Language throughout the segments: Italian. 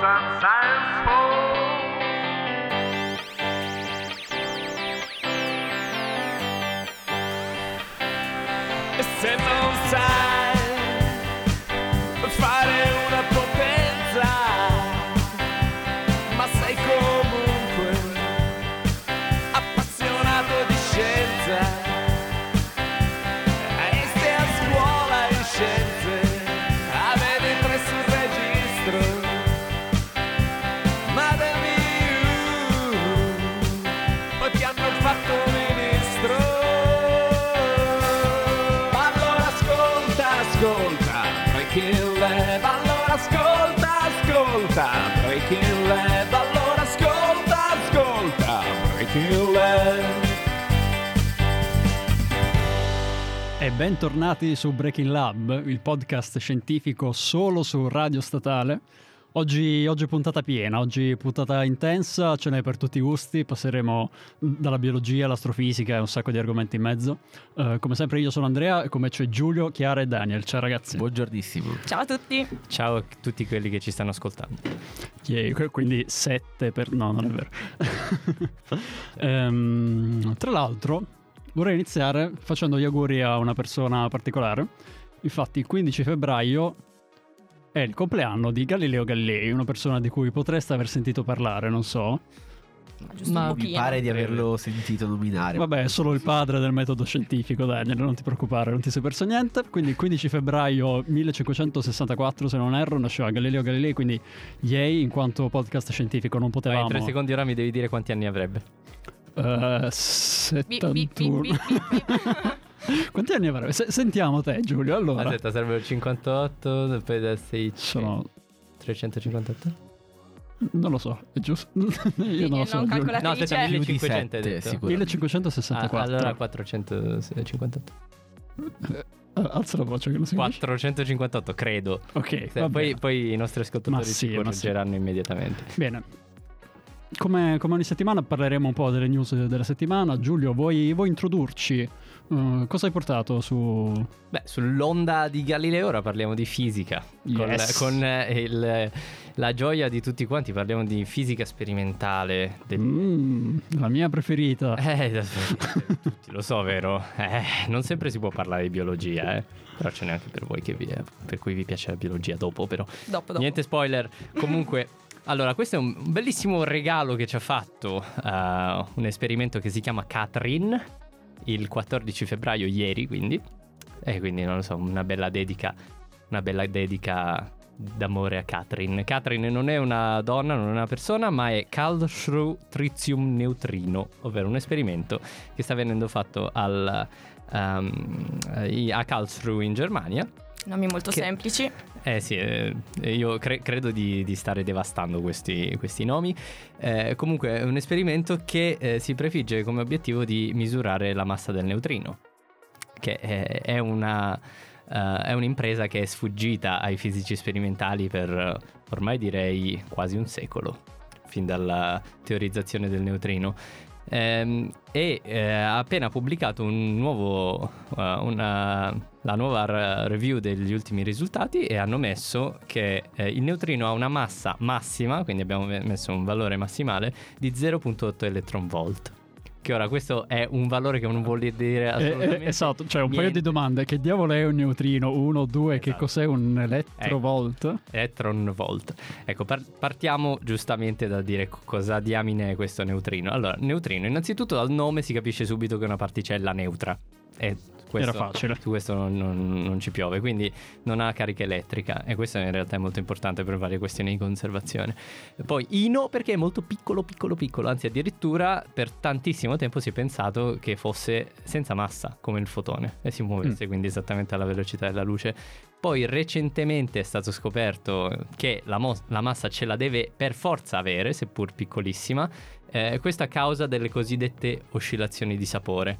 sometimes fall. Allora ascolta, ascolta, Breaking Lab. Allora ascolta, ascolta, Breaking Lab. E bentornati su Breaking Lab, il podcast scientifico solo su Radio Statale. Oggi, oggi puntata piena, oggi puntata intensa, ce n'è per tutti i gusti, passeremo dalla biologia all'astrofisica e un sacco di argomenti in mezzo. Eh, come sempre io sono Andrea e come c'è Giulio, Chiara e Daniel. Ciao ragazzi. Buongiornissimo. Ciao a tutti. Ciao a tutti quelli che ci stanno ascoltando. Que- quindi 7 per... no, non è vero. Ehm, tra l'altro vorrei iniziare facendo gli auguri a una persona particolare. Infatti il 15 febbraio è il compleanno di Galileo Galilei, una persona di cui potreste aver sentito parlare, non so. Ma un mi pare di averlo sentito nominare. Vabbè, è solo il padre del metodo scientifico, Daniel, non ti preoccupare, non ti sei perso niente. Quindi il 15 febbraio 1564, se non erro, nasceva Galileo Galilei, quindi yay, in quanto podcast scientifico non potevamo... in tre secondi ora mi devi dire quanti anni avrebbe. Eh, Bi- bi- bi- 71. Quanti anni avrebbe? Se- sentiamo te, Giulio. Allora, Aspetta, serve 58, poi da 6... sono. 358? Non lo so, è giusto? Io non lo so. Giulio. calcola- No, aspetta, Più di 1500 hai sette, detto. sicuro. 1564. Ah, allora 458. Eh, alza la voce che non si capisce. 458, credo. Ok, Se- va poi, bene. poi i nostri ascoltatori Ma sì, si ma sì. correggeranno immediatamente. Bene. Come, come ogni settimana parleremo un po' delle news della settimana. Giulio, vuoi, vuoi introdurci? Eh, cosa hai portato su... Beh, sull'onda di Galileo ora parliamo di fisica. Con, Yes. con, eh, il- la gioia di tutti quanti parliamo di fisica sperimentale. del- Mm, la mia preferita. Eh, tutti lo so, vero? Eh, non sempre si può parlare di biologia, eh. Però ce n'è anche per voi che vi, per cui vi piace la biologia dopo, però. Dopo, dopo. Niente spoiler. Comunque, allora, questo è un bellissimo regalo che ci ha fatto eh, un esperimento che si chiama Catherine il 14 febbraio, ieri, quindi. E quindi, non lo so, una bella dedica, una bella dedica d'amore a Catherine. Catherine non è una donna, non è una persona, ma è Karlsruhe Tritium Neutrino, ovvero un esperimento che sta venendo fatto al, ehm, a Karlsruhe in Germania. Nomi molto Che- semplici. Eh sì, eh, io cre- credo di, di stare devastando questi, questi nomi. Eh, comunque è un esperimento che eh, si prefigge come obiettivo di misurare la massa del neutrino, che è, è una, eh, è un'impresa che è sfuggita ai fisici sperimentali per eh, ormai direi quasi un secolo, fin dalla teorizzazione del neutrino. Ehm, e eh, ha appena pubblicato un nuovo, eh, una, la nuova re- review degli ultimi risultati e hanno messo che eh, il neutrino ha una massa massima, quindi abbiamo me- messo un valore massimale di 0.8 electron volt. Che ora questo è un valore che non vuol dire Eh, assolutamente eh, esatto, cioè un paio niente. di domande. Che diavolo è un neutrino? Uno, due, che Esatto. cos'è un elettrovolt? Electron volt. Ecco, par- partiamo giustamente da dire co- cosa diamine è questo neutrino. Allora, neutrino, innanzitutto dal nome si capisce subito che è una particella neutra. E questo- Era facile. Su questo non, non- non ci piove, quindi non ha carica elettrica e questo in realtà è molto importante per varie questioni di conservazione. Poi Ino perché è molto piccolo, piccolo, piccolo, anzi addirittura per tantissimo tempo si è pensato che fosse senza massa come il fotone e si muovesse quindi esattamente alla velocità della luce. Poi recentemente è stato scoperto che la, mo- la massa ce la deve per forza avere, seppur piccolissima, eh, questo a causa delle cosiddette oscillazioni di sapore.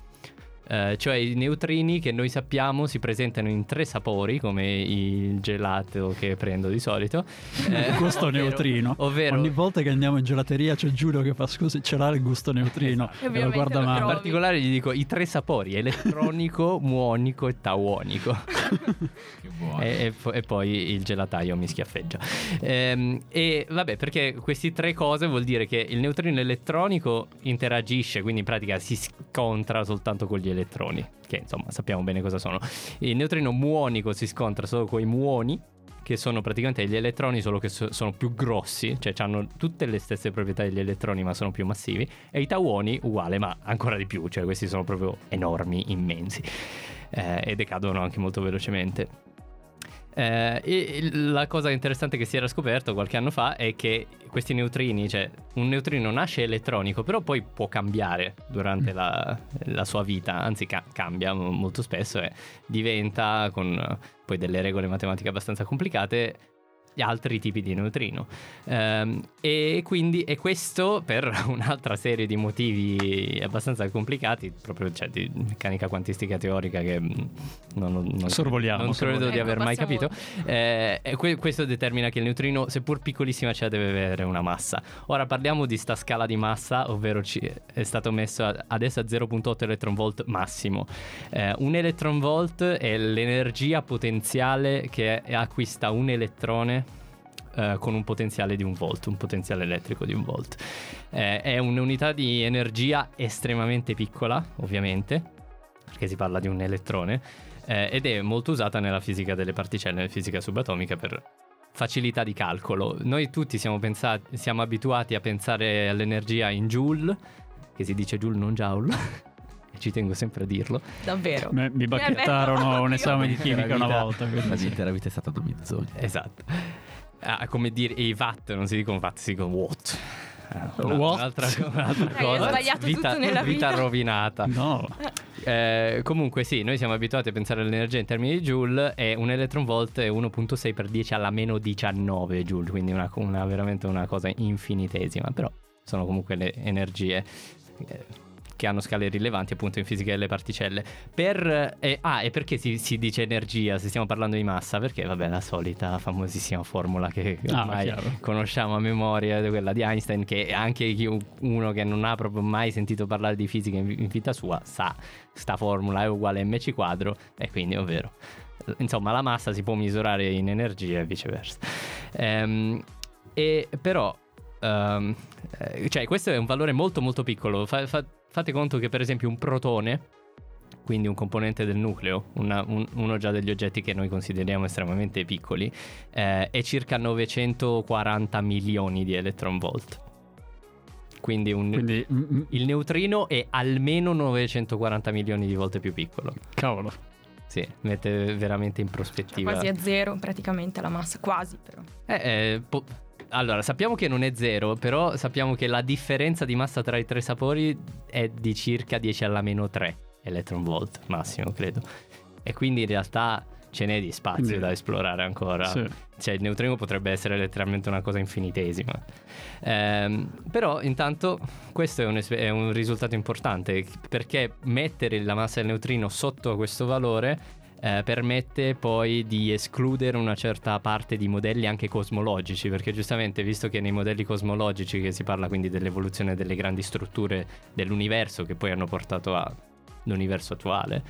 Eh, cioè i neutrini che noi sappiamo si presentano in tre sapori come il gelato che prendo di solito Eh, gusto ovvero- neutrino. ovvero Ogni volta che andiamo in gelateria c'è Giulio che fa scusi, ce l'ha il gusto neutrino. E E lo guarda lo male. in particolare gli dico i tre sapori elettronico, muonico e tauonico. e, e e poi il gelataio mi schiaffeggia. Ehm, e vabbè, perché queste tre cose vuol dire che il neutrino elettronico interagisce, quindi in pratica si scontra soltanto con gli elettroni, che insomma sappiamo bene cosa sono. Il neutrino muonico si scontra solo con i muoni. Che sono praticamente gli elettroni, solo che so- sono più grossi, cioè hanno tutte le stesse proprietà degli elettroni, ma sono più massivi. E i tauoni, uguale, ma ancora di più, cioè questi sono proprio enormi, immensi. Eh, e decadono anche molto velocemente. Eh, e la cosa interessante che si era scoperto qualche anno fa è che questi neutrini, cioè un neutrino nasce elettronico, però poi può cambiare durante la, la sua vita, anzi ca- cambia mo- molto spesso e diventa con poi delle regole matematiche abbastanza complicate altri tipi di neutrino. Ehm, e quindi e questo per un'altra serie di motivi abbastanza complicati, proprio cioè, di meccanica quantistica teorica che mm, non, non- Sorvoliamo, non credo sorvoliamo. di aver Ecco, mai passiamo- capito. Eh, e que- questo determina che il neutrino, seppur piccolissima, ce la deve avere una massa. Ora parliamo di sta scala di massa, ovvero ci- è stato messo a- adesso a 0.8 electron volt massimo. Eh, un electron volt è l'energia potenziale che acquista un elettrone eh, con un potenziale di un volt, un potenziale elettrico di un volt. Eh, è un'unità di energia estremamente piccola, ovviamente, perché si parla di un elettrone, eh, ed è molto usata nella fisica delle particelle, nella fisica subatomica per facilità di calcolo. Noi tutti siamo, pensati, siamo abituati a pensare all'energia in joule, che si dice joule non joule, ci tengo sempre a dirlo. Davvero. Me- mi bacchettarono Eh, un beh, esame di chimica una volta. La quindi mia intera vita è stata menzogna. Esatto. Ah, come dire, i watt non si dicono watt, si dicono watt. Una- What? Un'altra, un'altra Hai cosa. sbagliato vita, tutto nella vita. rovinata. No, Eh, comunque sì, noi siamo abituati a pensare all'energia in termini di joule e un electron volt è 1.6 per 10 alla meno 19 joule, quindi una, una- veramente una cosa infinitesima, però sono comunque le energie eh, che hanno scale rilevanti appunto in fisica delle particelle. Per, eh, ah, e perché si, si dice energia se stiamo parlando di massa? Perché vabbè, la solita famosissima formula che Ah, ormai chiaro. conosciamo a memoria, quella di Einstein, che anche chi- uno che non ha proprio mai sentito parlare di fisica in, in vita sua sa, sta formula è uguale a mc quadro, e quindi ovvero. Insomma, la massa si può misurare in energia e viceversa. Ehm, e però, eh, cioè, questo è un valore molto molto piccolo. Fa- fa- fate conto che per esempio un protone, quindi un componente del nucleo, una- un- uno già degli oggetti che noi consideriamo estremamente piccoli, eh, è circa 940 milioni di electron volt. Quindi, un- quindi mm, mm, il neutrino è almeno 940 milioni di volte più piccolo. cavolo. Sì, mette veramente in prospettiva. Quasi a zero praticamente la massa, quasi però. Eh, eh, po- allora, sappiamo che non è zero, però sappiamo che la differenza di massa tra i tre sapori è di circa 10 alla meno 3 electron volt massimo, credo. E quindi in realtà ce n'è di spazio da esplorare ancora. Sì. Cioè, il neutrino potrebbe essere letteralmente una cosa infinitesima. Ehm, però, intanto, questo è un, es- è un risultato importante perché mettere la massa del neutrino sotto questo valore eh, permette poi di escludere una certa parte di modelli anche cosmologici, perché giustamente visto che nei modelli cosmologici che si parla quindi dell'evoluzione delle grandi strutture dell'universo che poi hanno portato all'universo attuale,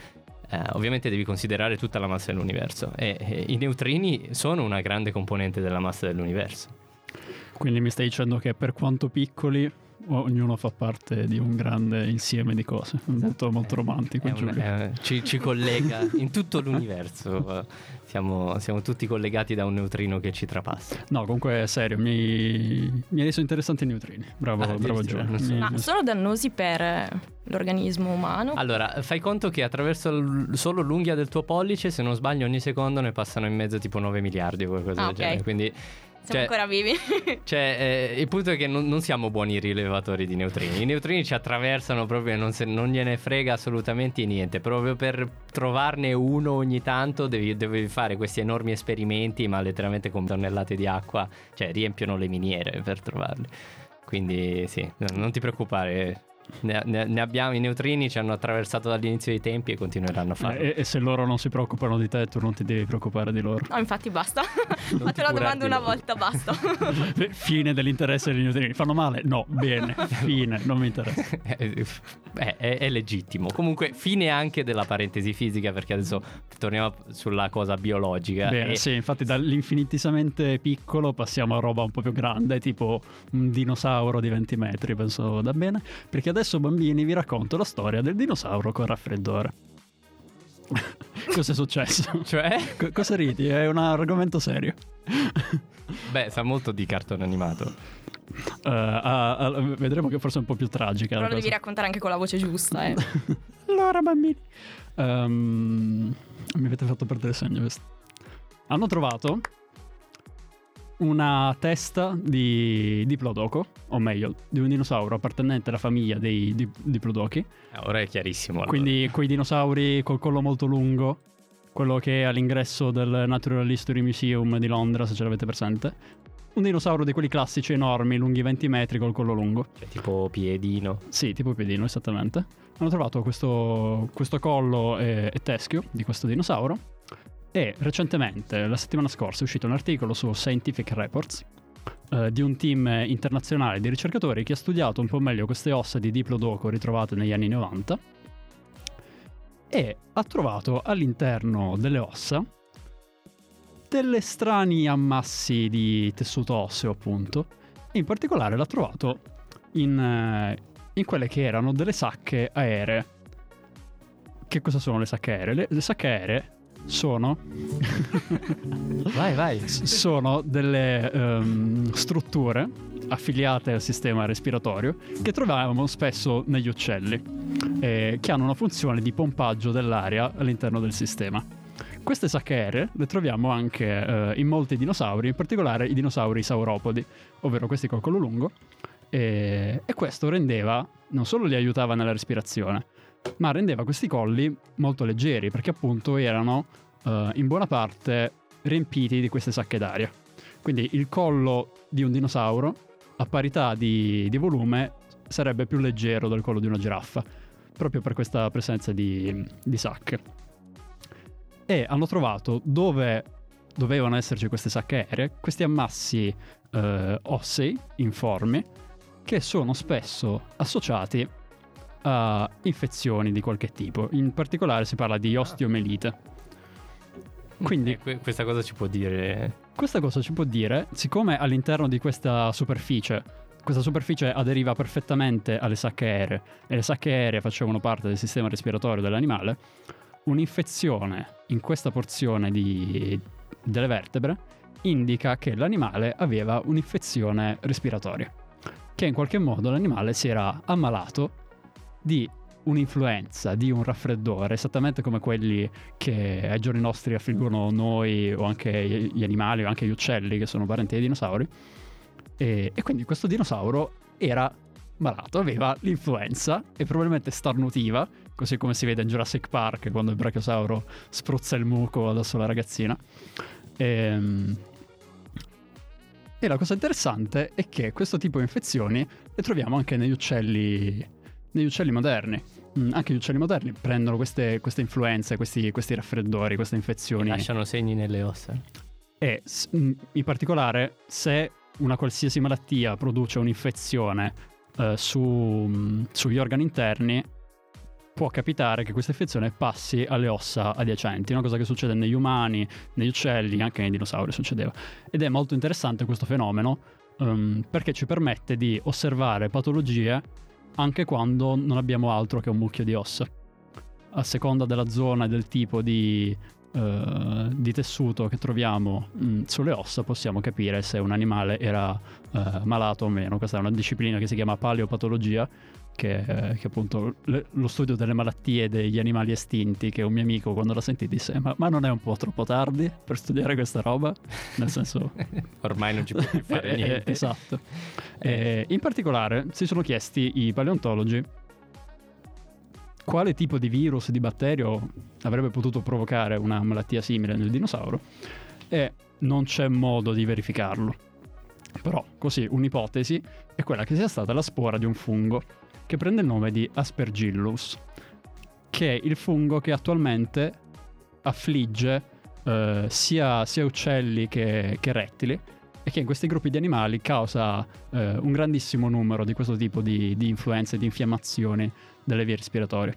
eh, ovviamente devi considerare tutta la massa dell'universo e, e i neutrini sono una grande componente della massa dell'universo. Quindi mi stai dicendo che per quanto piccoli, ognuno fa parte di un grande insieme di cose. Molto, molto romantico, È un- è- ci, ci collega in tutto l'universo. Siamo, siamo tutti collegati da un neutrino che ci trapassa. No, comunque, serio, mi, mi hai reso interessanti i neutrini. Bravo, Ah, bravo non so. Mi- Ma sono dannosi per eh, l'organismo umano? Allora, fai conto che attraverso l- solo l'unghia del tuo pollice, se non sbaglio, ogni secondo ne passano in mezzo tipo 9 miliardi o qualcosa Ah, del ok. genere. Quindi, Siamo cioè, ancora vivi? cioè, eh, il punto è che non, non siamo buoni rilevatori di neutrini. I neutrini ci attraversano proprio e non, se- non gliene frega assolutamente niente. Proprio per trovarne uno ogni tanto devi, devi fare questi enormi esperimenti, ma letteralmente con tonnellate di acqua, cioè riempiono le miniere per trovarli. Quindi sì, no- non ti preoccupare. Ne, ne- ne abbiamo, i neutrini ci hanno attraversato dall'inizio dei tempi e continueranno a farlo. E, e se loro non si preoccupano di te, tu non ti devi preoccupare di loro. No, infatti basta. Fate ti la di una volta, basta. Fine dell'interesse degli neutrini. Fanno male? No, bene. Fine, non mi interessa. Eh, eh, è, è legittimo. Comunque, fine anche della parentesi fisica, perché adesso torniamo sulla cosa biologica. Bene, E- sì, infatti dall'infinitesimamente piccolo passiamo a roba un po' più grande, tipo un dinosauro di 20 metri, penso vada bene. Perché adesso, bambini, vi racconto la storia del dinosauro con raffreddore. Cosa è successo? Cioè? Co- cosa ridi? È un argomento serio. Beh, sa molto di cartone animato. Eh, ah, ah, vedremo che forse è un po' più tragica. Però la lo devi cosa. raccontare anche con la voce giusta, eh. allora, bambini. Ehm, mi avete fatto perdere il segno. questo. Hanno trovato una testa di Diplodoco, o meglio, di un dinosauro appartenente alla famiglia dei Dip- Diplodochi. Eh, Ora è chiarissimo. allora. Quindi quei dinosauri col collo molto lungo, quello che è all'ingresso del Natural History Museum di Londra, se ce l'avete presente. Un dinosauro di quelli classici enormi, lunghi 20 metri col collo lungo. Cioè, tipo piedino. Sì, tipo piedino, esattamente. Hanno trovato questo, questo collo e, e teschio di questo dinosauro e recentemente, la settimana scorsa, è uscito un articolo su Scientific Reports eh, di un team internazionale di ricercatori che ha studiato un po' meglio queste ossa di Diplodoco ritrovate negli anni 90 e ha trovato all'interno delle ossa delle strani ammassi di tessuto osseo, appunto, e in particolare l'ha trovato in, eh, in quelle che erano delle sacche aeree. Che cosa sono le sacche aeree? Le, le sacche aeree sono, Vai, vai. sono delle ehm, strutture affiliate al sistema respiratorio che troviamo spesso negli uccelli, eh, che hanno una funzione di pompaggio dell'aria all'interno del sistema. Queste sacche aeree le troviamo anche eh, in molti dinosauri, in particolare i dinosauri sauropodi, ovvero questi col collo lungo, e, e questo rendeva, non solo li aiutava nella respirazione, ma rendeva questi colli molto leggeri, perché appunto erano eh, in buona parte riempiti di queste sacche d'aria. Quindi il collo di un dinosauro, a parità di, di volume, sarebbe più leggero del collo di una giraffa, proprio per questa presenza di, di sacche. E hanno trovato dove dovevano esserci queste sacche aeree, questi ammassi eh, ossei informi che sono spesso associati a infezioni di qualche tipo. In particolare si parla di osteomelite. Quindi Eh, que- questa cosa ci può dire. questa cosa ci può dire, siccome all'interno di questa superficie, questa superficie aderiva perfettamente alle sacche aeree e le sacche aeree facevano parte del sistema respiratorio dell'animale, un'infezione in questa porzione di- delle vertebre indica che l'animale aveva un'infezione respiratoria, che in qualche modo l'animale si era ammalato di un'influenza, di un raffreddore, esattamente come quelli che ai giorni nostri affliggono noi o anche gli animali o anche gli uccelli che sono parenti dei dinosauri. E, e quindi questo dinosauro era malato, aveva l'influenza e probabilmente starnutiva, così come si vede in Jurassic Park quando il brachiosauro spruzza il muco addosso alla ragazzina. Ehm, E, la cosa interessante è che questo tipo di infezioni le troviamo anche negli uccelli, negli uccelli moderni. Mm, anche gli uccelli moderni prendono queste, queste influenze, questi, questi raffreddori, queste infezioni. Lasciano segni nelle ossa. E mh, in particolare se una qualsiasi malattia produce un'infezione eh, su, mh, sugli organi interni, può capitare che questa infezione passi alle ossa adiacenti, una cosa che succede negli umani, negli uccelli, anche nei dinosauri succedeva. Ed è molto interessante questo fenomeno ehm, perché ci permette di osservare patologie anche quando non abbiamo altro che un mucchio di ossa. A seconda della zona e del tipo di, eh, di tessuto che troviamo mh, sulle ossa possiamo capire se un animale era eh, malato o meno. Questa è una disciplina che si chiama paleopatologia, che, eh, che appunto le- lo studio delle malattie degli animali estinti, che un mio amico quando l'ha sentito disse ma, ma non è un po' troppo tardi per studiare questa roba? Nel senso... Ormai non ci può più fare Eh, eh, niente. esatto. Eh, in particolare si sono chiesti i paleontologi quale tipo di virus, di batterio avrebbe potuto provocare una malattia simile nel dinosauro e non c'è modo di verificarlo. Però così un'ipotesi è quella che sia stata la spora di un fungo. Che prende il nome di Aspergillus, che è il fungo che attualmente affligge eh, sia, sia uccelli che, che rettili e che in questi gruppi di animali causa eh, un grandissimo numero di questo tipo di, di influenze, di infiammazioni delle vie respiratorie.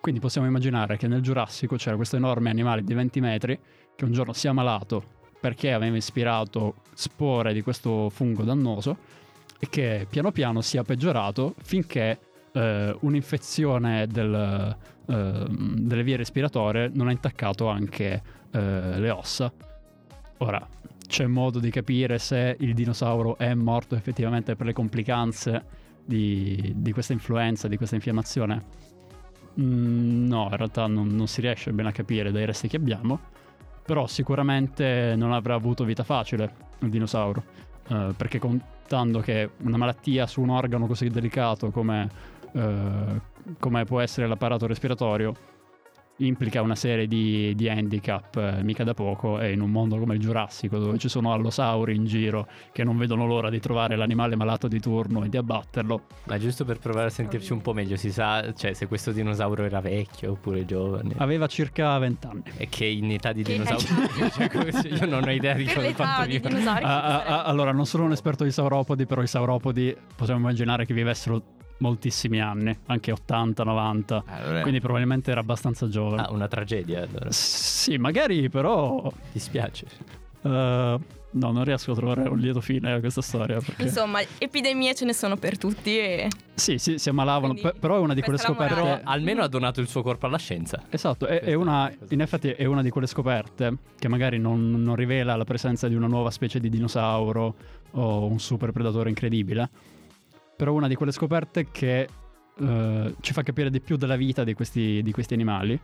Quindi possiamo immaginare che nel Giurassico c'era questo enorme animale di 20 metri che un giorno si è ammalato perché aveva ispirato spore di questo fungo dannoso e che piano piano si è peggiorato finché eh, un'infezione del, eh, delle vie respiratorie non ha intaccato anche eh, le ossa. Ora, c'è modo di capire se il dinosauro è morto effettivamente per le complicanze di, di questa influenza, di questa infiammazione? Mm, no, in realtà non, non si riesce bene a capire dai resti che abbiamo, però sicuramente non avrà avuto vita facile il dinosauro, eh, perché contando che una malattia su un organo così delicato come, eh, come può essere l'apparato respiratorio implica una serie di, di handicap eh, mica da poco e in un mondo come il Giurassico dove ci sono allosauri in giro che non vedono l'ora di trovare l'animale malato di turno e di abbatterlo. Ma giusto per provare a sentirci un po' meglio, si sa cioè, se questo dinosauro era vecchio oppure giovane. Aveva circa 20 anni. E che in età di Che dinosauro... cioè, io non ho idea di come quanto dinosauri. Ah, ah, ah, allora, non sono un esperto di sauropodi, però i sauropodi possiamo immaginare che vivessero moltissimi anni, anche 80, 90. Allora, Quindi probabilmente era abbastanza giovane. Ah, una tragedia allora. Sì, magari però... Mi dispiace. eh, no, non riesco a trovare un lieto fine a questa storia. Perché... Insomma, epidemie ce ne sono per tutti e Sì, sì, si ammalavano, Quindi, pe- però è una di quelle scoperte... Però almeno ha donato il suo corpo alla scienza. Esatto, è, è una, in effetti è una di quelle scoperte che magari non, non rivela la presenza di una nuova specie di dinosauro o un super predatore incredibile, però una di quelle scoperte che eh, ci fa capire di più della vita di questi, di questi animali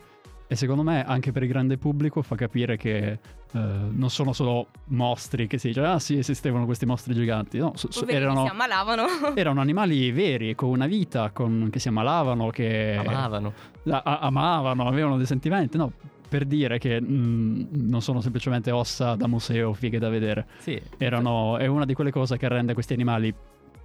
e secondo me anche per il grande pubblico fa capire che eh, non sono solo mostri che si dice ah sì esistevano questi mostri giganti, no, so- so- erano, si ammalavano. erano animali veri con una vita, con- che si ammalavano, che Amavano. a- a- amavano, avevano dei sentimenti, no? Per dire che mh, non sono semplicemente ossa da museo, fighe da vedere. Sì. Erano, è una di quelle cose che rende questi animali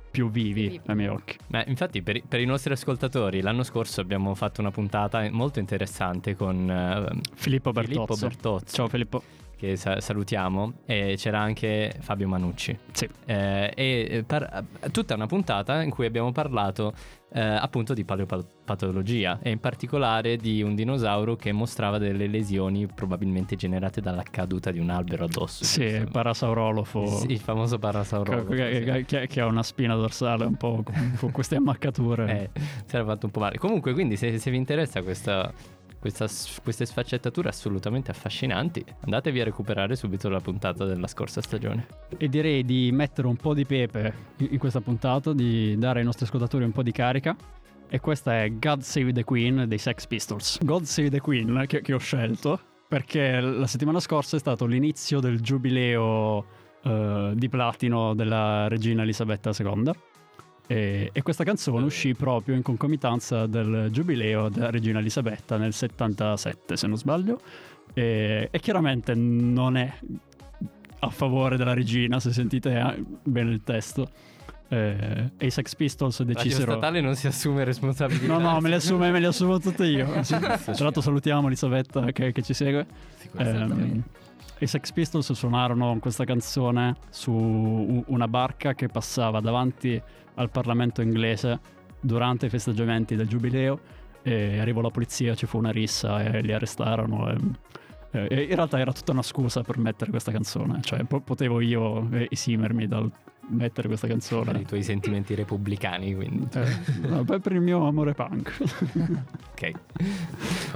più vivi, vivi. ai miei occhi. Ma infatti per, i- per i nostri ascoltatori l'anno scorso abbiamo fatto una puntata molto interessante con eh, Filippo Filippo Bertozzo. Bertozzo, Ciao Filippo. Che sa- salutiamo, e c'era anche Fabio Manucci. Sì. Eh, e eh, par- tutta una puntata in cui abbiamo parlato eh, appunto di paleopatologia e in particolare di un dinosauro che mostrava delle lesioni probabilmente generate dalla caduta di un albero addosso. Sì, giusto? parasaurolofo. Sì, il famoso parasaurologo. che, che- che- ha una spina dorsale un po' con, con queste ammaccature. Eh, si era fatto un po' male. Comunque, quindi, se, se vi interessa questa, questa queste sfaccettature assolutamente affascinanti, andatevi a recuperare subito la puntata della scorsa stagione. E direi di mettere un po' di pepe in in questa puntata, di dare ai nostri ascoltatori un po' di carica. E questa è God Save the Queen dei Sex Pistols. God Save the Queen che, che ho scelto perché la settimana scorsa è stato l'inizio del giubileo eh, di platino della regina Elisabetta II. E, e questa canzone uscì proprio in concomitanza del giubileo della regina Elisabetta nel 77, se non sbaglio. E, e chiaramente non è a favore della regina, se sentite eh, bene il testo. Eh, e i Sex Pistols Radio decisero... statale non si assume responsabilità. No, no, me le assume, me le assumo tutte io. Tra l'altro salutiamo Elisabetta che, che ci segue. Ehm, I Sex Pistols suonarono questa canzone su una barca che passava davanti al Parlamento inglese durante i festeggiamenti del giubileo e arrivò la polizia, ci fu una rissa e li arrestarono. E, in realtà era tutta una scusa per mettere questa canzone, cioè po- potevo io esimermi dal mettere questa Per canzone. i tuoi sentimenti repubblicani, quindi. Eh, no, per per il mio amore punk. Ok.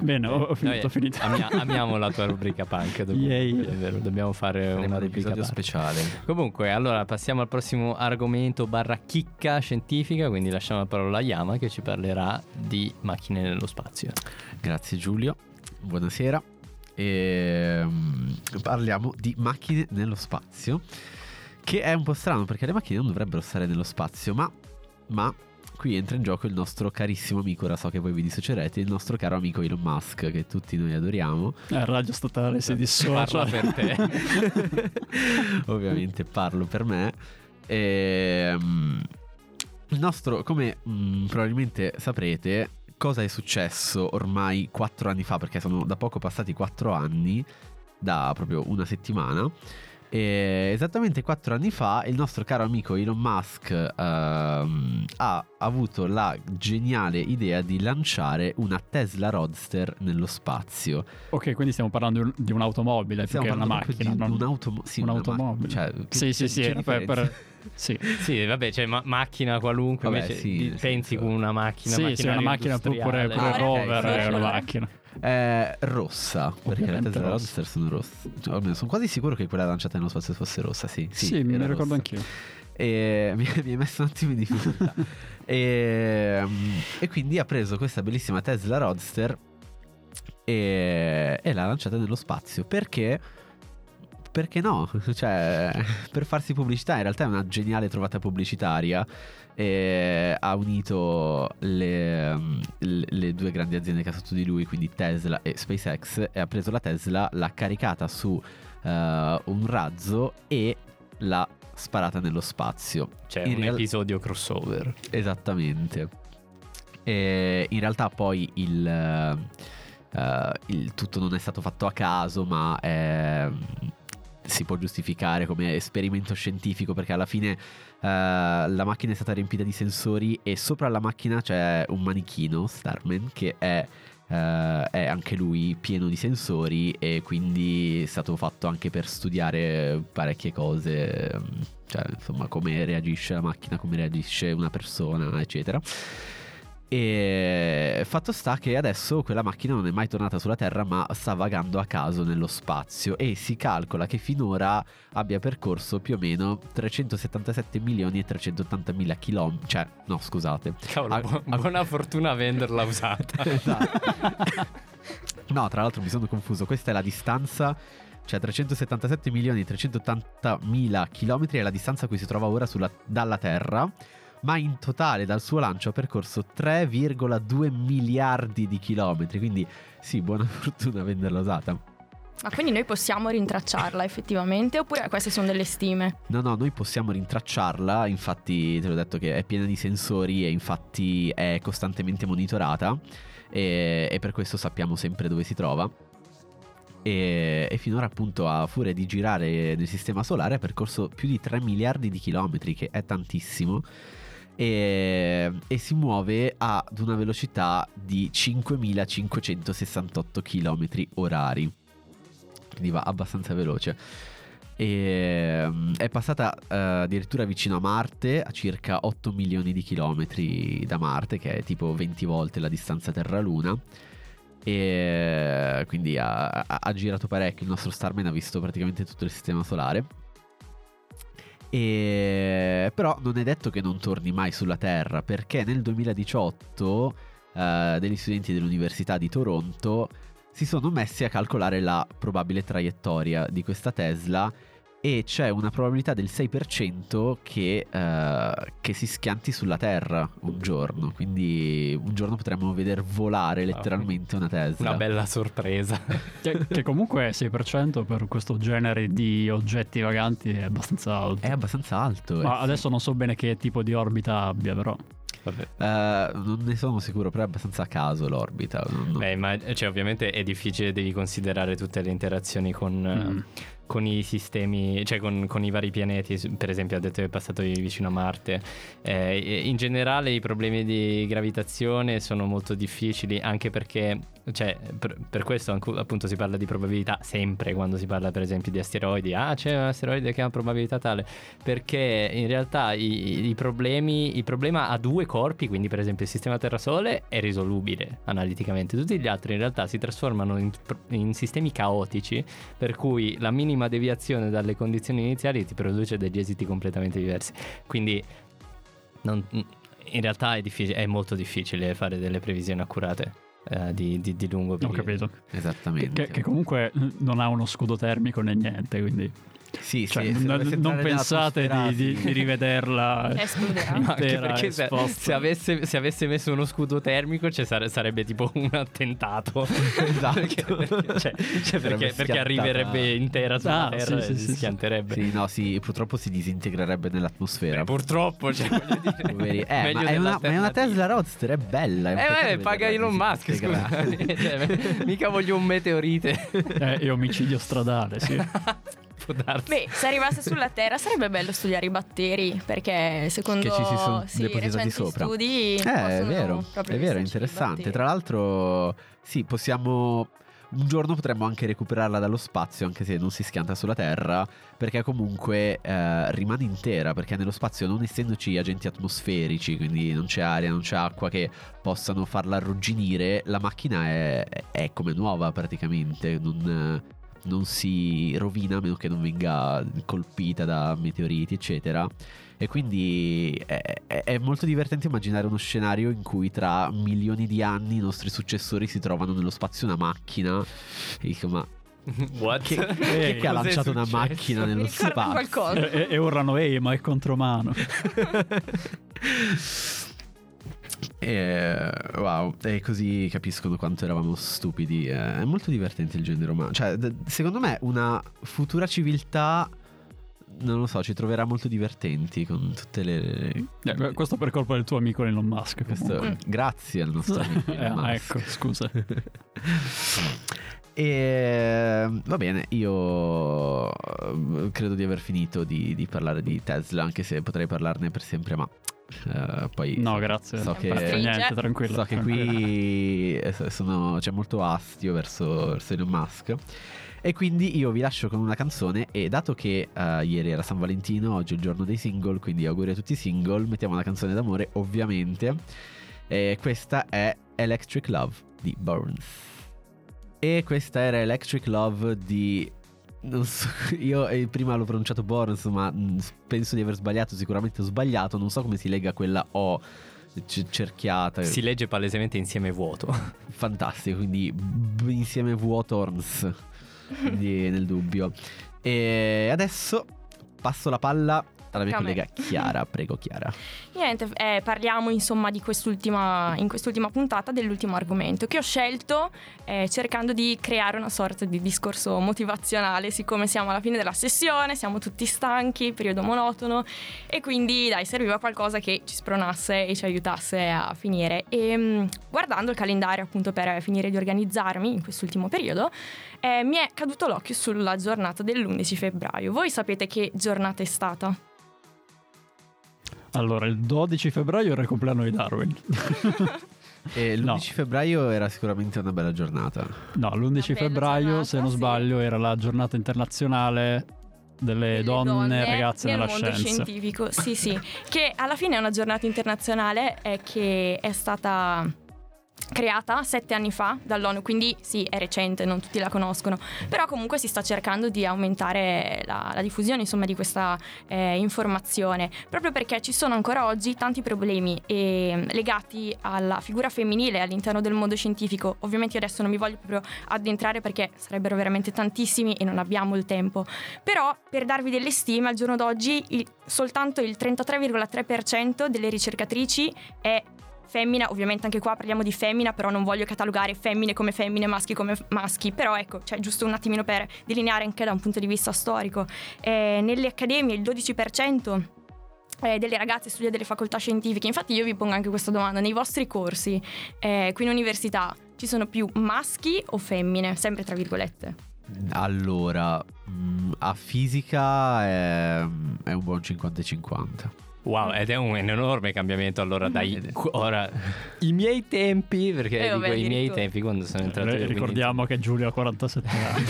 Bene, ho, ho finito, Noi ho finito. amia- amiamo la tua rubrica punk. Dobbiamo, Yay. è vero, dobbiamo fare Faremo una un rubrica episodio punk. speciale. Comunque, allora passiamo al prossimo argomento barra chicca scientifica, quindi lasciamo la parola a Yama che ci parlerà di macchine nello spazio. Grazie Giulio, buonasera. E, mm, parliamo di macchine nello spazio, che è un po' strano perché le macchine non dovrebbero stare nello spazio, ma, ma qui entra in gioco il nostro carissimo amico, ora so che voi vi dissocierete, il nostro caro amico Elon Musk, che tutti noi adoriamo. Eh, radio statale si dissocia. Parla per te. Ovviamente parlo per me. Ehm, il nostro, come mh, probabilmente saprete, cosa è successo ormai quattro anni fa, perché sono da poco passati quattro anni, da proprio una settimana. E esattamente quattro anni fa il nostro caro amico Elon Musk ehm, ha avuto la geniale idea di lanciare una Tesla Roadster nello spazio. Ok, quindi stiamo parlando di un- di un'automobile più Stiamo che una macchina. di non- un'automo- sì, una un'automobile. cioè, Sì, sì, sì, per- Sì. Sì, vabbè, cioè ma- macchina qualunque, Vabbè, sì, pensi con una macchina, Sì, sì, una macchina pure, pure, Ah, rover ok, è una sì. macchina. Eh, rossa, perché le Tesla. Roadster sono rosse. Cioè, almeno sono quasi sicuro che quella lanciata nello spazio fosse rossa, sì. Sì, Sì, me ne ricordo rossa. anch'io. E mi, mi hai messo un attimo in difficoltà. e, e quindi ha preso questa bellissima Tesla Roadster e, e l'ha lanciata nello spazio. Perché? Perché no? Cioè, per farsi pubblicità, in realtà è una geniale trovata pubblicitaria. E ha unito le, le- le due grandi aziende che ha sotto di lui, quindi Tesla e SpaceX, e ha preso la Tesla, l'ha caricata su eh, un razzo e l'ha sparata nello spazio. C'è In un real- episodio crossover. Esattamente. E in realtà poi il, eh, il tutto non è stato fatto a caso, ma è- si può giustificare come esperimento scientifico perché alla fine eh, la macchina è stata riempita di sensori e sopra la macchina c'è un manichino, Starman, che è, eh, è anche lui pieno di sensori e quindi è stato fatto anche per studiare parecchie cose, cioè insomma come reagisce la macchina, come reagisce una persona, eccetera. E fatto sta che adesso quella macchina non è mai tornata sulla Terra, ma sta vagando a caso nello spazio. E si calcola che finora abbia percorso più o meno 377 milioni e 380 mila chilometri. Cioè, no, scusate. Cavolo, Ah, bu- ah. buona fortuna a venderla usata. Esatto. no, tra l'altro mi sono confuso. Questa è la distanza. Cioè 377 milioni e 380 mila chilometri è la distanza a cui si trova ora sulla- dalla Terra. Ma in totale dal suo lancio ha percorso 3,2 miliardi di chilometri. Quindi sì, buona fortuna a venderla usata. Ma quindi noi possiamo rintracciarla effettivamente oppure queste sono delle stime? No, no, noi possiamo rintracciarla, infatti te l'ho detto che è piena di sensori e infatti è costantemente monitorata e, e per questo sappiamo sempre dove si trova. E, e finora appunto a furia di girare nel sistema solare ha percorso più di 3 miliardi di chilometri, che è tantissimo. E, e si muove ad una velocità di 5568 km orari. Quindi va abbastanza veloce. E, mm, è passata eh, addirittura vicino a Marte, a circa 8 milioni di chilometri da Marte, che è tipo 20 volte la distanza Terra-Luna. E quindi ha, ha- ha girato parecchio. Il nostro Starman ha visto praticamente tutto il sistema solare. E, però non è detto che non torni mai sulla Terra, perché nel 2018 eh, degli studenti dell'Università di Toronto si sono messi a calcolare la probabile traiettoria di questa Tesla e c'è una probabilità del 6% che, eh, che si schianti sulla Terra un giorno. Quindi un giorno potremmo vedere volare letteralmente una Tesla. Una bella sorpresa. Che, che comunque 6% per questo genere di oggetti vaganti è abbastanza alto. È abbastanza alto. Ma eh. adesso non so bene che tipo di orbita abbia, però. Eh, non ne sono sicuro, però è abbastanza a caso l'orbita. non- Beh, ma cioè, ovviamente è difficile, devi considerare tutte le interazioni con, eh, Mm. Con i sistemi, cioè con, con i vari pianeti. Per esempio, ha detto che è passato vicino a Marte. Eh, in generale, i problemi di gravitazione sono molto difficili, anche perché, cioè, per, per questo appunto si parla di probabilità sempre quando si parla, per esempio, di asteroidi. Ah, c'è un asteroide che ha una probabilità tale. Perché in realtà i, i problemi, il problema ha due corpi, quindi per esempio il sistema Terra-Sole è risolubile analiticamente. Tutti gli altri in realtà si trasformano in, in sistemi caotici, per cui la minima deviazione dalle condizioni iniziali ti produce degli esiti completamente diversi. Quindi non- in realtà è, difficile- è molto difficile fare delle previsioni accurate eh, di, di- di lungo Ho periodo. capito. Esattamente. Che, che comunque non ha uno scudo termico né niente, quindi... Sì, Cioè, sì, non, non pensate di, di- di rivederla intera perché se, se avesse, se avesse messo uno scudo termico cioè, sare- sarebbe tipo un attentato. Esatto. perché, perché- cioè, cioè, perché, perché arriverebbe intera sulla Ah, terra sì, e sì, si schianterebbe. Sì, no, sì, purtroppo si disintegrerebbe nell'atmosfera. Eh, purtroppo, cioè, dire, Eh, meglio ma è, una, ma è una. Tesla Roadster, è bella. è Eh, vabbè, paga Elon Musk, scusa. Cioè, mica voglio un meteorite. Eh, e omicidio stradale, sì. Può darsi. Beh, se arrivasse sulla Terra sarebbe bello studiare i batteri perché secondo Che ci si sono sì, recenti sopra. studi Eh, è vero, è vero, interessante. Tra l'altro, sì, possiamo. Un giorno potremmo anche recuperarla dallo spazio, anche se non si schianta sulla Terra, perché comunque eh, rimane intera, perché nello spazio non essendoci agenti atmosferici, quindi non c'è aria, non c'è acqua che possano farla arrugginire, la macchina è, è come nuova praticamente, non, non si rovina a meno che non venga colpita da meteoriti, eccetera. E quindi è, è- molto divertente immaginare uno scenario in cui tra milioni di anni i nostri successori si trovano nello spazio una macchina. E dico, ma What? che, che- che ha lanciato una macchina nello spazio? e- e urlano, ehi, ma è contromano. E, wow, e così capiscono quanto eravamo stupidi. È molto divertente il genere umano. Cioè, secondo me, una futura civiltà. Non lo so, ci troverà molto divertenti con tutte le. Eh, questo per colpa del tuo amico Elon Musk. Questo- grazie al nostro amico. Eh, Elon ah, Musk. ecco, scusa. E va bene, io eh, credo di aver finito di, di parlare di Tesla, anche se potrei parlarne per sempre, ma eh, poi No, grazie. so non che- niente, tranquillo. so che qui eh, sono- c'è molto astio verso, verso Elon Musk. E quindi io vi lascio con una canzone e dato che eh, ieri era San Valentino, oggi è il giorno dei single, quindi auguri a tutti i single, mettiamo una canzone d'amore ovviamente. E questa è Electric Love di Burns. E questa era Electric Love di... Non so, io eh, prima l'ho pronunciato Burns, ma mm, penso di aver sbagliato, sicuramente ho sbagliato, non so come si lega quella O cerchiata. Si legge palesemente insieme vuoto. Fantastico, quindi b- insieme Vuotorns, quindi nel dubbio. E adesso passo la palla alla mia collega Chiara, prego Chiara. Niente, eh, parliamo insomma di quest'ultima, in quest'ultima puntata dell'ultimo argomento che ho scelto eh, cercando di creare una sorta di discorso motivazionale, siccome siamo alla fine della sessione, siamo tutti stanchi, periodo monotono e quindi dai, serviva qualcosa che ci spronasse e ci aiutasse a finire. E mh, guardando il calendario appunto per finire di organizzarmi in quest'ultimo periodo, eh, mi è caduto l'occhio sulla giornata dell'11 febbraio. Voi sapete che giornata è stata? Allora, il 12 febbraio era il compleanno di Darwin. E l'11 No. febbraio era sicuramente una bella giornata. No, l'11 Una bella febbraio, giornata, se non sì. sbaglio, era la giornata internazionale delle, delle donne, ragazze nel nella mondo scienza. scientifico. Sì, sì, che alla fine è una giornata internazionale eh, che è stata creata sette anni fa dall'ONU, quindi sì, è recente, non tutti la conoscono, però comunque si sta cercando di aumentare la, la diffusione insomma, di questa eh, informazione, proprio perché ci sono ancora oggi tanti problemi eh, legati alla figura femminile all'interno del mondo scientifico. Ovviamente io adesso non mi voglio proprio addentrare perché sarebbero veramente tantissimi e non abbiamo il tempo, però per darvi delle stime al giorno d'oggi il- soltanto il 33,3% delle ricercatrici è femmina, ovviamente anche qua parliamo di femmina, però non voglio catalogare femmine come femmine, maschi come maschi, però ecco, cioè giusto un attimino per delineare anche da un punto di vista storico. Eh, nelle accademie il 12% eh, delle ragazze studia delle facoltà scientifiche, infatti io vi pongo anche questa domanda, nei vostri corsi eh, qui in università ci sono più maschi o femmine, sempre tra virgolette? Allora, mm, a fisica è, è un buon 50-50. Wow, ed è un, un enorme cambiamento allora dai ora i miei tempi perché Eh, dico i miei tempi quando sono entrato Eh, ricordiamo che Giulio ha 47 anni.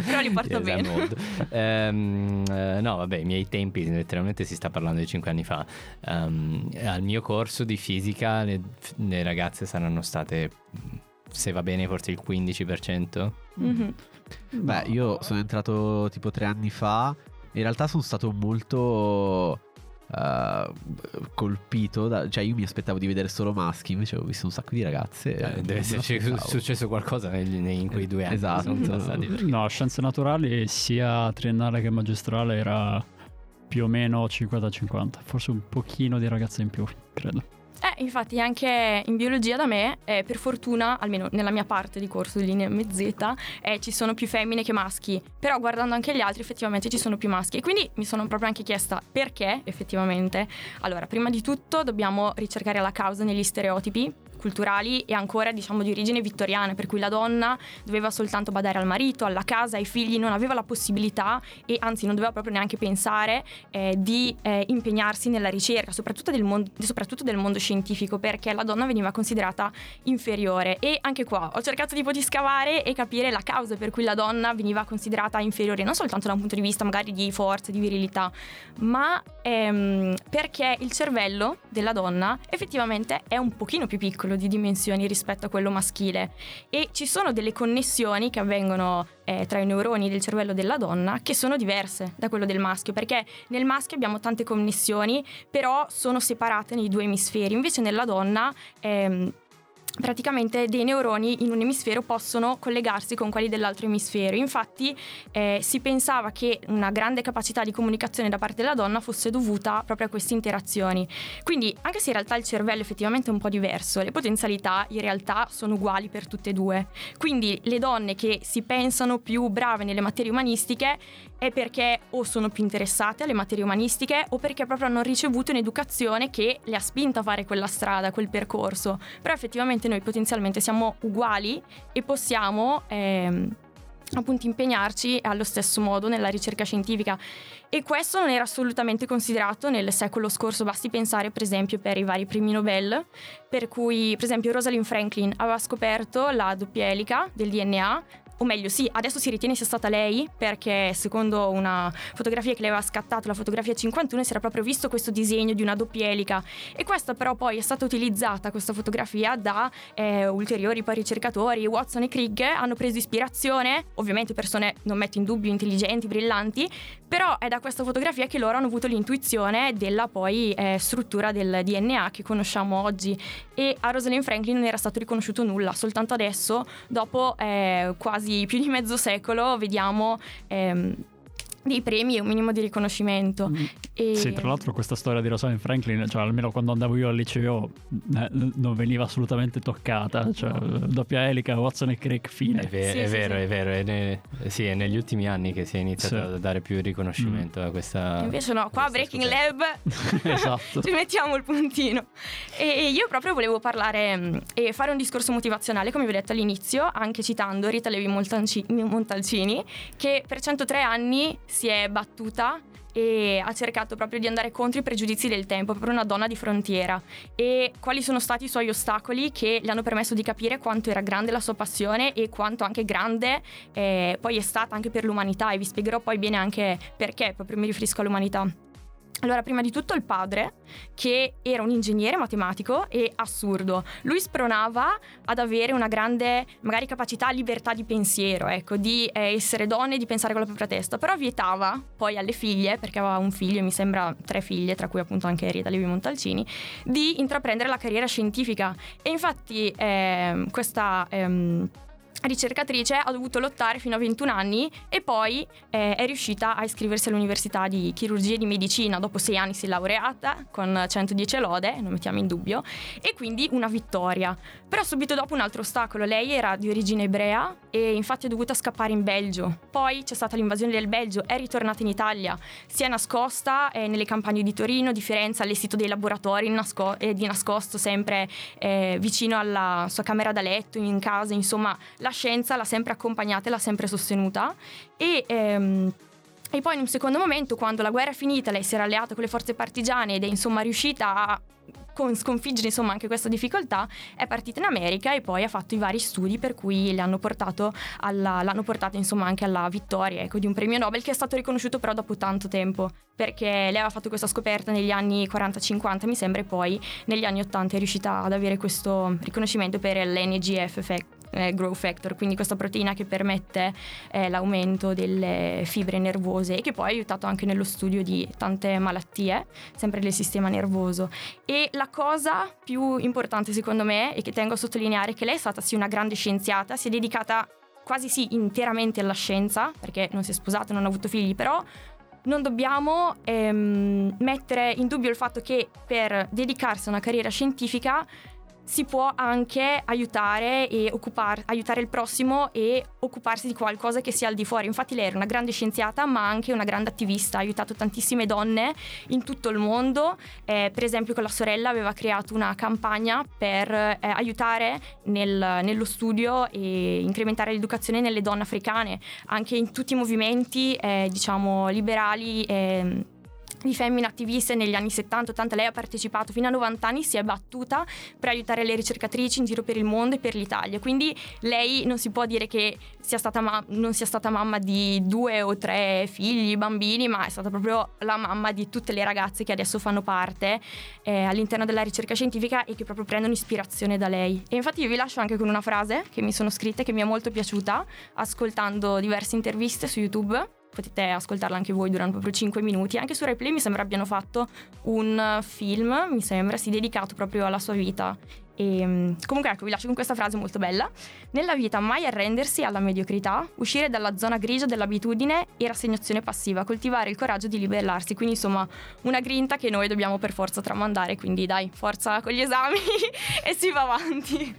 Però li porto Yes, bene. Ehm, eh, no, vabbè, i miei tempi, letteralmente si sta parlando di 5 anni fa. Ehm, al mio corso di fisica le, le ragazze saranno state, se va bene, forse il 15%. Mhm. Beh, io sono entrato tipo tre anni fa. In realtà sono stato molto eh, colpito. Da, cioè, io mi aspettavo di vedere solo maschi, invece ho visto un sacco di ragazze. Eh, deve esserci successo qualcosa negli- nei- in quei due anni. Esatto. Sono passati per- No, scienze naturali sia triennale che magistrale era più o meno 50-50, forse un pochino di ragazze in più, credo. Eh, infatti anche in biologia da me, eh, per fortuna, almeno nella mia parte di corso di linea MZ, eh, ci sono più femmine che maschi, però guardando anche gli altri effettivamente ci sono più maschi. E quindi mi sono proprio anche chiesta perché effettivamente. Allora, prima di tutto dobbiamo ricercare la causa negli stereotipi culturali e ancora diciamo di origine vittoriana, per cui la donna doveva soltanto badare al marito, alla casa, ai figli, non aveva la possibilità e anzi non doveva proprio neanche pensare eh, di eh, impegnarsi nella ricerca, soprattutto del, mondo, soprattutto del mondo scientifico, perché la donna veniva considerata inferiore. E anche qua ho cercato tipo di scavare e capire la causa per cui la donna veniva considerata inferiore, non soltanto da un punto di vista magari di forza, di virilità, ma ehm, perché il cervello della donna effettivamente è un pochino più piccolo di dimensioni rispetto a quello maschile. E ci sono delle connessioni che avvengono eh, tra i neuroni del cervello della donna che sono diverse da quello del maschio perché nel maschio abbiamo tante connessioni però sono separate nei due emisferi. Invece nella donna ehm, praticamente dei neuroni in un emisfero possono collegarsi con quelli dell'altro emisfero. Infatti eh, si pensava che una grande capacità di comunicazione da parte della donna fosse dovuta proprio a queste interazioni. Quindi anche se in realtà il cervello effettivamente è un po' diverso, le potenzialità in realtà sono uguali per tutte e due. Quindi le donne che si pensano più brave nelle materie umanistiche è perché o sono più interessate alle materie umanistiche o perché proprio hanno ricevuto un'educazione che le ha spinto a fare quella strada, quel percorso. Però effettivamente noi potenzialmente siamo uguali e possiamo ehm, appunto impegnarci allo stesso modo nella ricerca scientifica. E questo non era assolutamente considerato nel secolo scorso, basti pensare per esempio per i vari premi Nobel, per cui per esempio Rosalind Franklin aveva scoperto la doppia elica del DNA, o meglio sì, adesso si ritiene sia stata lei perché secondo una fotografia che le aveva scattato, la fotografia 51, si era proprio visto questo disegno di una doppia elica. E questa però poi è stata utilizzata, questa fotografia, da eh, ulteriori poi ricercatori, Watson e Crick hanno preso ispirazione, ovviamente persone, non metto in dubbio, intelligenti, brillanti, però è da questa fotografia che loro hanno avuto l'intuizione della poi eh, struttura del DNA che conosciamo oggi. E a Rosalind Franklin non era stato riconosciuto nulla, soltanto adesso, dopo eh, quasi più di mezzo secolo, vediamo ehm, dei premi e un minimo di riconoscimento. E... Sì, tra l'altro questa storia di Rosalind Franklin, cioè almeno quando andavo io al liceo, eh, non veniva assolutamente toccata, cioè doppia elica, Watson e Crick, fine. È, ve- Sì, è sì, vero, sì. è vero, è, ne- sì, è negli ultimi anni che si è iniziato Sì. a dare più riconoscimento a questa... Invece no, qua Breaking scoperta. Lab esatto. ci mettiamo il puntino. E io proprio volevo parlare mh, e fare un discorso motivazionale, come vi ho detto all'inizio, anche citando Rita Levi Montalci- Montalcini, che per 103 anni si è battuta e ha cercato proprio di andare contro i pregiudizi del tempo, proprio una donna di frontiera. E quali sono stati i suoi ostacoli che le hanno permesso di capire quanto era grande la sua passione e quanto anche grande eh, poi è stata anche per l'umanità e vi spiegherò poi bene anche perché proprio mi riferisco all'umanità. Allora, prima di tutto il padre, che era un ingegnere matematico e assurdo. Lui spronava ad avere una grande, magari capacità, libertà di pensiero, ecco, di eh, essere donne e di pensare con la propria testa, però vietava poi alle figlie, perché aveva un figlio mi sembra tre figlie, tra cui appunto anche Rita Levi Montalcini, di intraprendere la carriera scientifica. E infatti ehm, questa... ehm, ricercatrice ha dovuto lottare fino a 21 anni e poi eh, è riuscita a iscriversi all'università di chirurgia e di medicina. Dopo sei anni si è laureata con 110 lode, non mettiamo in dubbio, e quindi una vittoria. Però subito dopo un altro ostacolo. Lei era di origine ebrea e infatti è dovuta scappare in Belgio. Poi c'è stata l'invasione del Belgio, è ritornata in Italia, si è nascosta eh, nelle campagne di Torino, di Firenze, allestito dei laboratori nasco- eh, di nascosto sempre eh, vicino alla sua camera da letto, in casa, insomma la scienza l'ha sempre accompagnata e l'ha sempre sostenuta. E, ehm, e poi in un secondo momento quando la guerra è finita lei si era alleata con le forze partigiane ed è insomma riuscita a con- sconfiggere insomma anche questa difficoltà è partita in America e poi ha fatto i vari studi per cui le hanno portato alla, l'hanno portata insomma anche alla vittoria ecco, di un premio Nobel che è stato riconosciuto però dopo tanto tempo perché lei aveva fatto questa scoperta negli anni 40-50 mi sembra e poi negli anni 80 è riuscita ad avere questo riconoscimento per l'NGF eh, growth factor, quindi questa proteina che permette eh, l'aumento delle fibre nervose e che poi ha aiutato anche nello studio di tante malattie, sempre del sistema nervoso. E la cosa più importante secondo me e che tengo a sottolineare è che lei è stata sì una grande scienziata, si è dedicata quasi sì interamente alla scienza, perché non si è sposata, non ha avuto figli, però non dobbiamo ehm, mettere in dubbio il fatto che per dedicarsi a una carriera scientifica si può anche aiutare, occupar- aiutare il prossimo e occuparsi di qualcosa che sia al di fuori. Infatti lei era una grande scienziata ma anche una grande attivista, ha aiutato tantissime donne in tutto il mondo. Eh, per esempio con la sorella aveva creato una campagna per eh, aiutare nel, nello studio e incrementare l'educazione nelle donne africane, anche in tutti i movimenti eh, diciamo liberali ehm, di femmine attiviste negli anni 70-80, lei ha partecipato fino a 90 anni, si è battuta per aiutare le ricercatrici in giro per il mondo e per l'Italia. Quindi lei non si può dire che sia ma- non sia stata mamma di due o tre figli, bambini, ma è stata proprio la mamma di tutte le ragazze che adesso fanno parte eh, all'interno della ricerca scientifica e che proprio prendono ispirazione da lei. E infatti io vi lascio anche con una frase che mi sono scritta e che mi è molto piaciuta ascoltando diverse interviste su YouTube potete ascoltarla anche voi, durano proprio 5 minuti. Anche su RaiPlay mi sembra abbiano fatto un film, mi sembra, si dedicato proprio alla sua vita. E, mm, comunque ecco, vi lascio con questa frase molto bella. Nella vita mai arrendersi alla mediocrità, uscire dalla zona grigia dell'abitudine e rassegnazione passiva, coltivare il coraggio di libellarsi. Quindi insomma una grinta che noi dobbiamo per forza tramandare, quindi dai, forza con gli esami e si va avanti.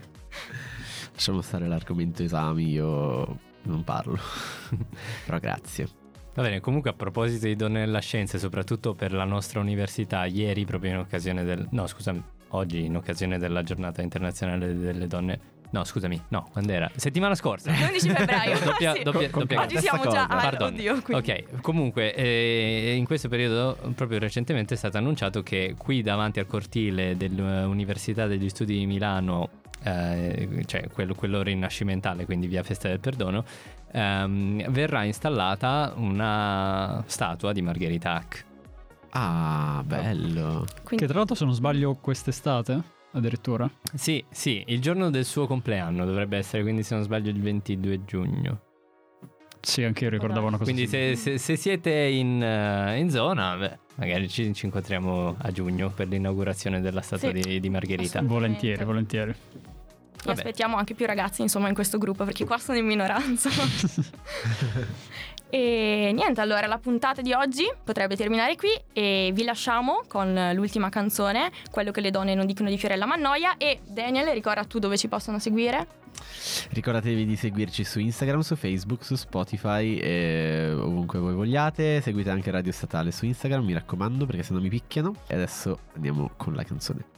Lasciamo stare l'argomento esami, io non parlo. Però grazie. Va bene, comunque a proposito di donne nella scienza, soprattutto per la nostra università, ieri proprio in occasione del... no scusami, oggi in occasione della giornata internazionale delle donne... No, scusami, no, quando era? Settimana scorsa. L'11 febbraio. doppia, sì. doppia, doppia Oggi siamo già... Ah, Pardon. oddio, quindi. Ok, comunque eh, in questo periodo, proprio recentemente, è stato annunciato che qui davanti al cortile dell'Università degli Studi di Milano, eh, cioè quello, quello rinascimentale, quindi via Festa del Perdono, ehm, verrà installata una statua di Margherita Hack. Ah, bello. Che tra l'altro, se non sbaglio, quest'estate addirittura. Sì, sì, il giorno del suo compleanno dovrebbe essere, quindi se non sbaglio il 22 giugno. Sì, anche io ricordavo una cosa Quindi se, se- se siete in, eh, in zona, beh, magari ci, ci incontriamo a giugno per l'inaugurazione della statua Sì. di, di Margherita. Volentieri, volentieri. E Vabbè. aspettiamo anche più ragazzi insomma in questo gruppo perché qua sono in minoranza. e niente, allora la puntata di oggi potrebbe terminare qui e vi lasciamo con l'ultima canzone, quello che le donne non dicono di Fiorella Mannoia e Daniel ricorda tu dove ci possono seguire? Ricordatevi di seguirci su Instagram, su Facebook, su Spotify e ovunque voi vogliate. Seguite anche Radio Statale su Instagram, mi raccomando, perché sennò mi picchiano. E adesso andiamo con la canzone.